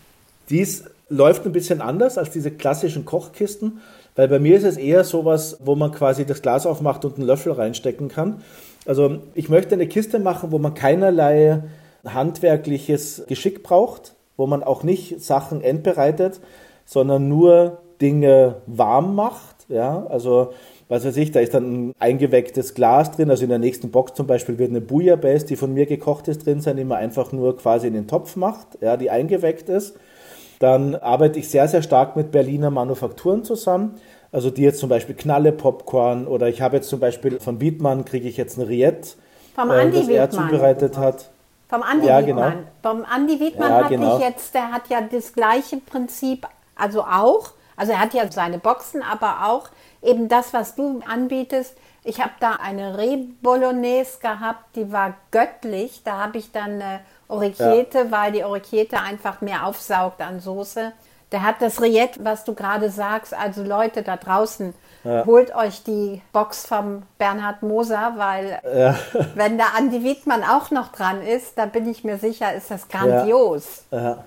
Dies läuft ein bisschen anders als diese klassischen Kochkisten, weil bei mir ist es eher sowas, wo man quasi das Glas aufmacht und einen Löffel reinstecken kann. Also ich möchte eine Kiste machen, wo man keinerlei handwerkliches Geschick braucht, wo man auch nicht Sachen endbereitet, sondern nur Dinge warm macht. Ja, also was weiß ich, da ist dann ein eingewecktes Glas drin, also in der nächsten Box zum Beispiel wird eine Bouillabaisse, die von mir gekocht ist, drin sein, die man einfach nur quasi in den Topf macht, ja, die eingeweckt ist. Dann arbeite ich sehr, sehr stark mit Berliner Manufakturen zusammen, also die jetzt zum Beispiel Knalle Popcorn oder ich habe jetzt zum Beispiel von Wiedmann kriege ich jetzt eine Riette, Vom äh, das er zubereitet hat. Vom Andi ja, Wiedmann. Genau. Vom Andi Wiedmann ja, hatte genau. ich jetzt, der hat ja das gleiche Prinzip, also auch, also er hat ja seine Boxen, aber auch eben das, was du anbietest. Ich habe da eine Reh-Bolognese gehabt, die war göttlich. Da habe ich dann eine Orecchiette, ja. weil die Orecchiette einfach mehr aufsaugt an Soße. Der hat das Riette, was du gerade sagst. Also Leute da draußen, ja. Holt euch die Box vom Bernhard Moser, weil ja. *laughs* wenn der Andi Wiedmann auch noch dran ist, da bin ich mir sicher, ist das grandios. Ja.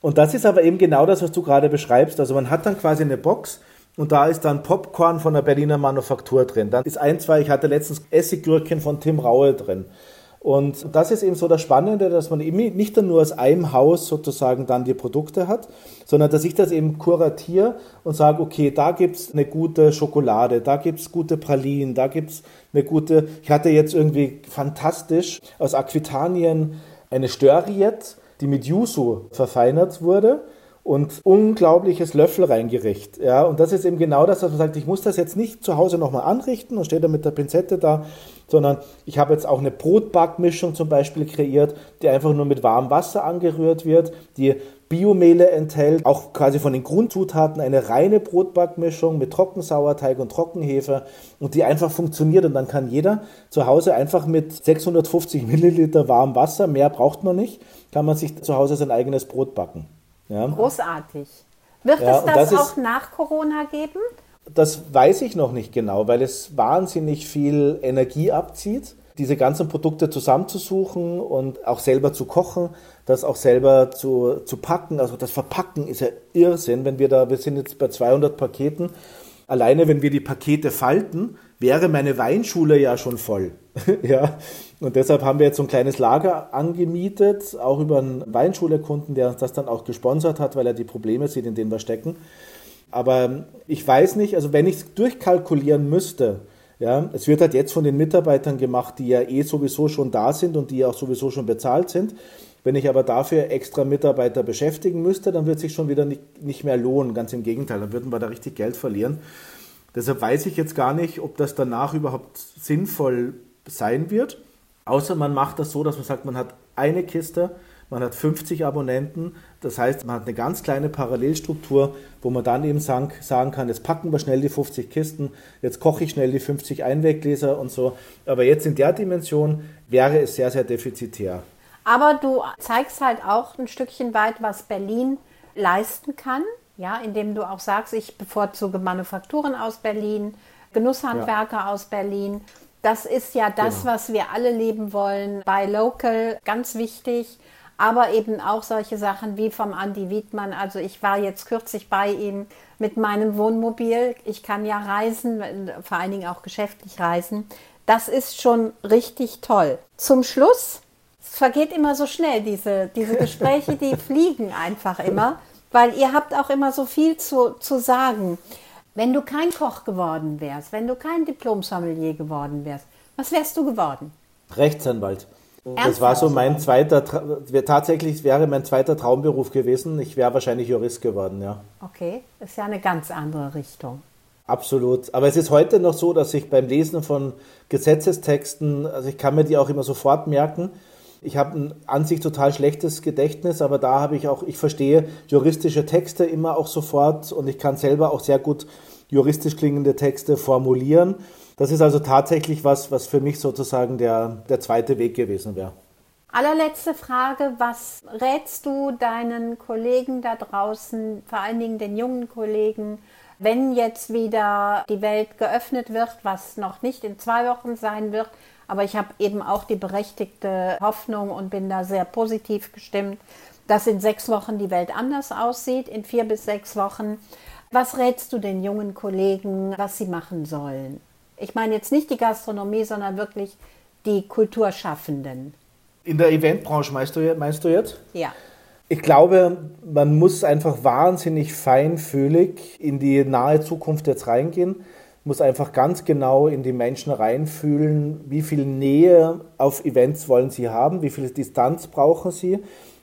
Und das ist aber eben genau das, was du gerade beschreibst. Also man hat dann quasi eine Box und da ist dann Popcorn von der Berliner Manufaktur drin. Dann ist ein, zwei, ich hatte letztens Essiggürkchen von Tim Raue drin. Und das ist eben so das Spannende, dass man eben nicht nur aus einem Haus sozusagen dann die Produkte hat, sondern dass ich das eben kuratiere und sage, okay, da gibt es eine gute Schokolade, da gibt es gute Pralinen, da gibt es eine gute, ich hatte jetzt irgendwie fantastisch aus Aquitanien eine Störriette, die mit Yuzu verfeinert wurde und unglaubliches Löffel reingericht. Ja, und das ist eben genau das, dass man sagt, ich muss das jetzt nicht zu Hause nochmal anrichten und stehe da mit der Pinzette da, sondern ich habe jetzt auch eine Brotbackmischung zum Beispiel kreiert, die einfach nur mit warmem Wasser angerührt wird, die Biomehle enthält, auch quasi von den Grundzutaten eine reine Brotbackmischung mit Trockensauerteig und Trockenhefe und die einfach funktioniert und dann kann jeder zu Hause einfach mit 650 Milliliter warmem Wasser, mehr braucht man nicht, kann man sich zu Hause sein eigenes Brot backen. Ja. Großartig. Wird ja, es das, das auch nach Corona geben? Das weiß ich noch nicht genau, weil es wahnsinnig viel Energie abzieht, diese ganzen Produkte zusammenzusuchen und auch selber zu kochen, das auch selber zu, zu packen. Also das Verpacken ist ja Irrsinn, wenn wir da, wir sind jetzt bei 200 Paketen. Alleine wenn wir die Pakete falten, wäre meine Weinschule ja schon voll. *laughs* ja, und deshalb haben wir jetzt so ein kleines Lager angemietet, auch über einen Weinschulekunden, der uns das dann auch gesponsert hat, weil er die Probleme sieht, in denen wir stecken. Aber ich weiß nicht, also wenn ich es durchkalkulieren müsste, ja, es wird halt jetzt von den Mitarbeitern gemacht, die ja eh sowieso schon da sind und die auch sowieso schon bezahlt sind. Wenn ich aber dafür extra Mitarbeiter beschäftigen müsste, dann wird es sich schon wieder nicht, nicht mehr lohnen. Ganz im Gegenteil, dann würden wir da richtig Geld verlieren. Deshalb weiß ich jetzt gar nicht, ob das danach überhaupt sinnvoll sein wird. Außer man macht das so, dass man sagt, man hat eine Kiste, man hat 50 Abonnenten. Das heißt, man hat eine ganz kleine Parallelstruktur, wo man dann eben sagen, sagen kann, jetzt packen wir schnell die 50 Kisten, jetzt koche ich schnell die 50 Einweggläser und so. Aber jetzt in der Dimension wäre es sehr, sehr defizitär. Aber du zeigst halt auch ein Stückchen weit, was Berlin leisten kann. Ja, indem du auch sagst, ich bevorzuge Manufakturen aus Berlin, Genusshandwerker ja. aus Berlin. Das ist ja das, genau. was wir alle leben wollen. Bei Local ganz wichtig, aber eben auch solche Sachen wie vom Andy Wiedmann. Also ich war jetzt kürzlich bei ihm mit meinem Wohnmobil. Ich kann ja reisen, vor allen Dingen auch geschäftlich reisen. Das ist schon richtig toll. Zum Schluss, es vergeht immer so schnell, diese, diese *laughs* Gespräche, die fliegen einfach immer weil ihr habt auch immer so viel zu, zu sagen. Wenn du kein Koch geworden wärst, wenn du kein Diplom-Sommelier geworden wärst, was wärst du geworden? Rechtsanwalt. Ernsthaft? Das war so mein zweiter, tatsächlich wäre mein zweiter Traumberuf gewesen. Ich wäre wahrscheinlich Jurist geworden, ja. Okay, das ist ja eine ganz andere Richtung. Absolut. Aber es ist heute noch so, dass ich beim Lesen von Gesetzestexten, also ich kann mir die auch immer sofort merken, ich habe ein an sich total schlechtes Gedächtnis, aber da habe ich auch, ich verstehe juristische Texte immer auch sofort und ich kann selber auch sehr gut juristisch klingende Texte formulieren. Das ist also tatsächlich was, was für mich sozusagen der, der zweite Weg gewesen wäre. Allerletzte Frage, was rätst du deinen Kollegen da draußen, vor allen Dingen den jungen Kollegen, wenn jetzt wieder die Welt geöffnet wird, was noch nicht in zwei Wochen sein wird, aber ich habe eben auch die berechtigte Hoffnung und bin da sehr positiv gestimmt, dass in sechs Wochen die Welt anders aussieht, in vier bis sechs Wochen. Was rätst du den jungen Kollegen, was sie machen sollen? Ich meine jetzt nicht die Gastronomie, sondern wirklich die Kulturschaffenden. In der Eventbranche meinst du, meinst du jetzt? Ja. Ich glaube, man muss einfach wahnsinnig feinfühlig in die nahe Zukunft jetzt reingehen muss einfach ganz genau in die Menschen reinfühlen, wie viel Nähe auf Events wollen sie haben, wie viel Distanz brauchen sie,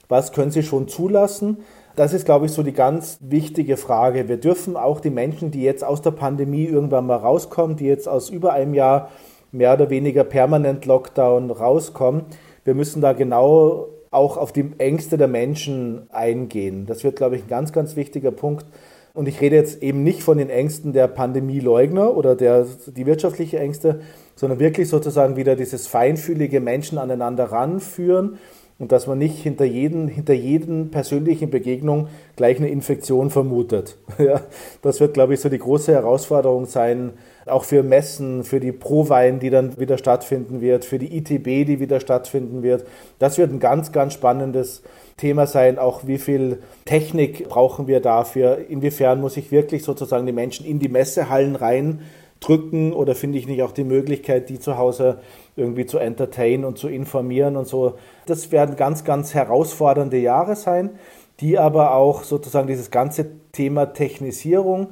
was können sie schon zulassen. Das ist, glaube ich, so die ganz wichtige Frage. Wir dürfen auch die Menschen, die jetzt aus der Pandemie irgendwann mal rauskommen, die jetzt aus über einem Jahr mehr oder weniger permanent Lockdown rauskommen, wir müssen da genau auch auf die Ängste der Menschen eingehen. Das wird, glaube ich, ein ganz, ganz wichtiger Punkt. Und ich rede jetzt eben nicht von den Ängsten der Pandemieleugner oder der, die wirtschaftlichen Ängste, sondern wirklich sozusagen wieder dieses feinfühlige Menschen aneinander ranführen und dass man nicht hinter jeden, hinter jeden persönlichen Begegnung gleich eine Infektion vermutet. *laughs* Ja, das wird, glaube ich, so die große Herausforderung sein, auch für Messen, für die Prowein, die dann wieder stattfinden wird, für die ITB, die wieder stattfinden wird. Das wird ein ganz, ganz spannendes Thema sein, auch wie viel Technik brauchen wir dafür, inwiefern muss ich wirklich sozusagen die Menschen in die Messehallen rein drücken oder finde ich nicht auch die Möglichkeit, die zu Hause irgendwie zu entertainen und zu informieren und so. Das werden ganz, ganz herausfordernde Jahre sein, die aber auch sozusagen dieses ganze Thema Technisierung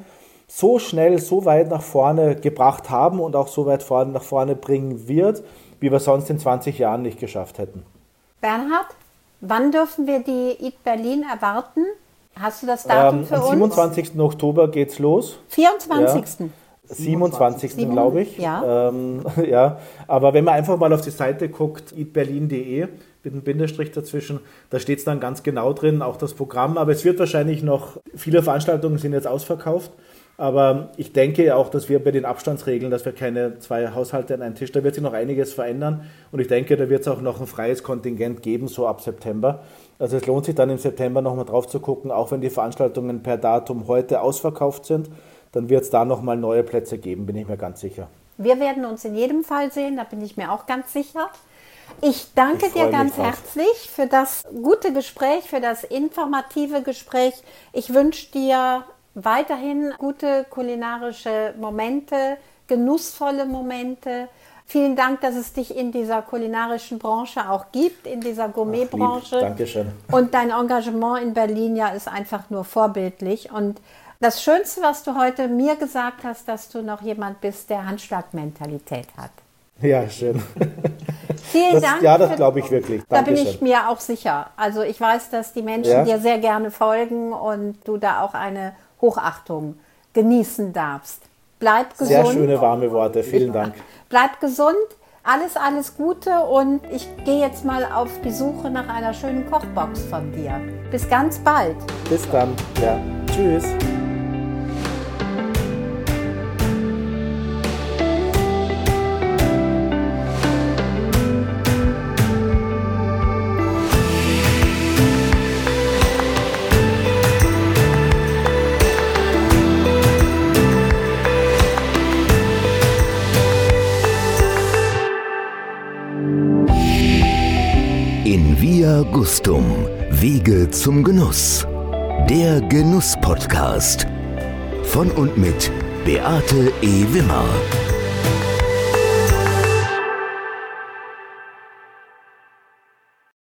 so schnell, so weit nach vorne gebracht haben und auch so weit vorne, nach vorne bringen wird, wie wir sonst in 20 Jahren nicht geschafft hätten. Bernhard, wann dürfen wir die EAT Berlin erwarten? Hast du das Datum ähm, für am uns? 27. Oktober geht's los. 24. Ja. 27. Sieben- glaube ich. ja. Ähm, *laughs* ja. Aber wenn man einfach mal auf die Seite guckt, eatberlin.de mit einem Bindestrich dazwischen, da steht es dann ganz genau drin, auch das Programm. Aber es wird wahrscheinlich noch, viele Veranstaltungen sind jetzt ausverkauft. Aber ich denke auch, dass wir bei den Abstandsregeln, dass wir keine zwei Haushalte an einen Tisch, da wird sich noch einiges verändern. Und ich denke, da wird es auch noch ein freies Kontingent geben, so ab September. Also es lohnt sich dann im September nochmal drauf zu gucken, auch wenn die Veranstaltungen per Datum heute ausverkauft sind, dann wird es da nochmal neue Plätze geben, bin ich mir ganz sicher. Wir werden uns in jedem Fall sehen, da bin ich mir auch ganz sicher. Ich danke Ich dir ganz herzlich für das gute Gespräch, für das informative Gespräch. Ich wünsche dir weiterhin gute kulinarische Momente, genussvolle Momente. Vielen Dank, dass es dich in dieser kulinarischen Branche auch gibt, in dieser Gourmetbranche. Dankeschön. Und dein Engagement in Berlin ja ist einfach nur vorbildlich. Und das Schönste, was du heute mir gesagt hast, dass du noch jemand bist, der Handschlagmentalität hat. Ja, schön. Vielen Das, Dank. ja, das glaube ich wirklich. Da bin ich mir auch sicher. Also ich weiß, dass die Menschen Ja? dir sehr gerne folgen und du da auch eine Hochachtung genießen darfst. Bleib gesund. Sehr schöne, warme Worte. Vielen Dank. Bleib gesund. Alles, alles Gute und ich gehe jetzt mal auf die Suche nach einer schönen Kochbox von dir. Bis ganz bald. Bis dann. Ja. Tschüss. In Via Gustum, Wege zum Genuss. Der Genuss-Podcast. Von und mit Beate E. Wimmer.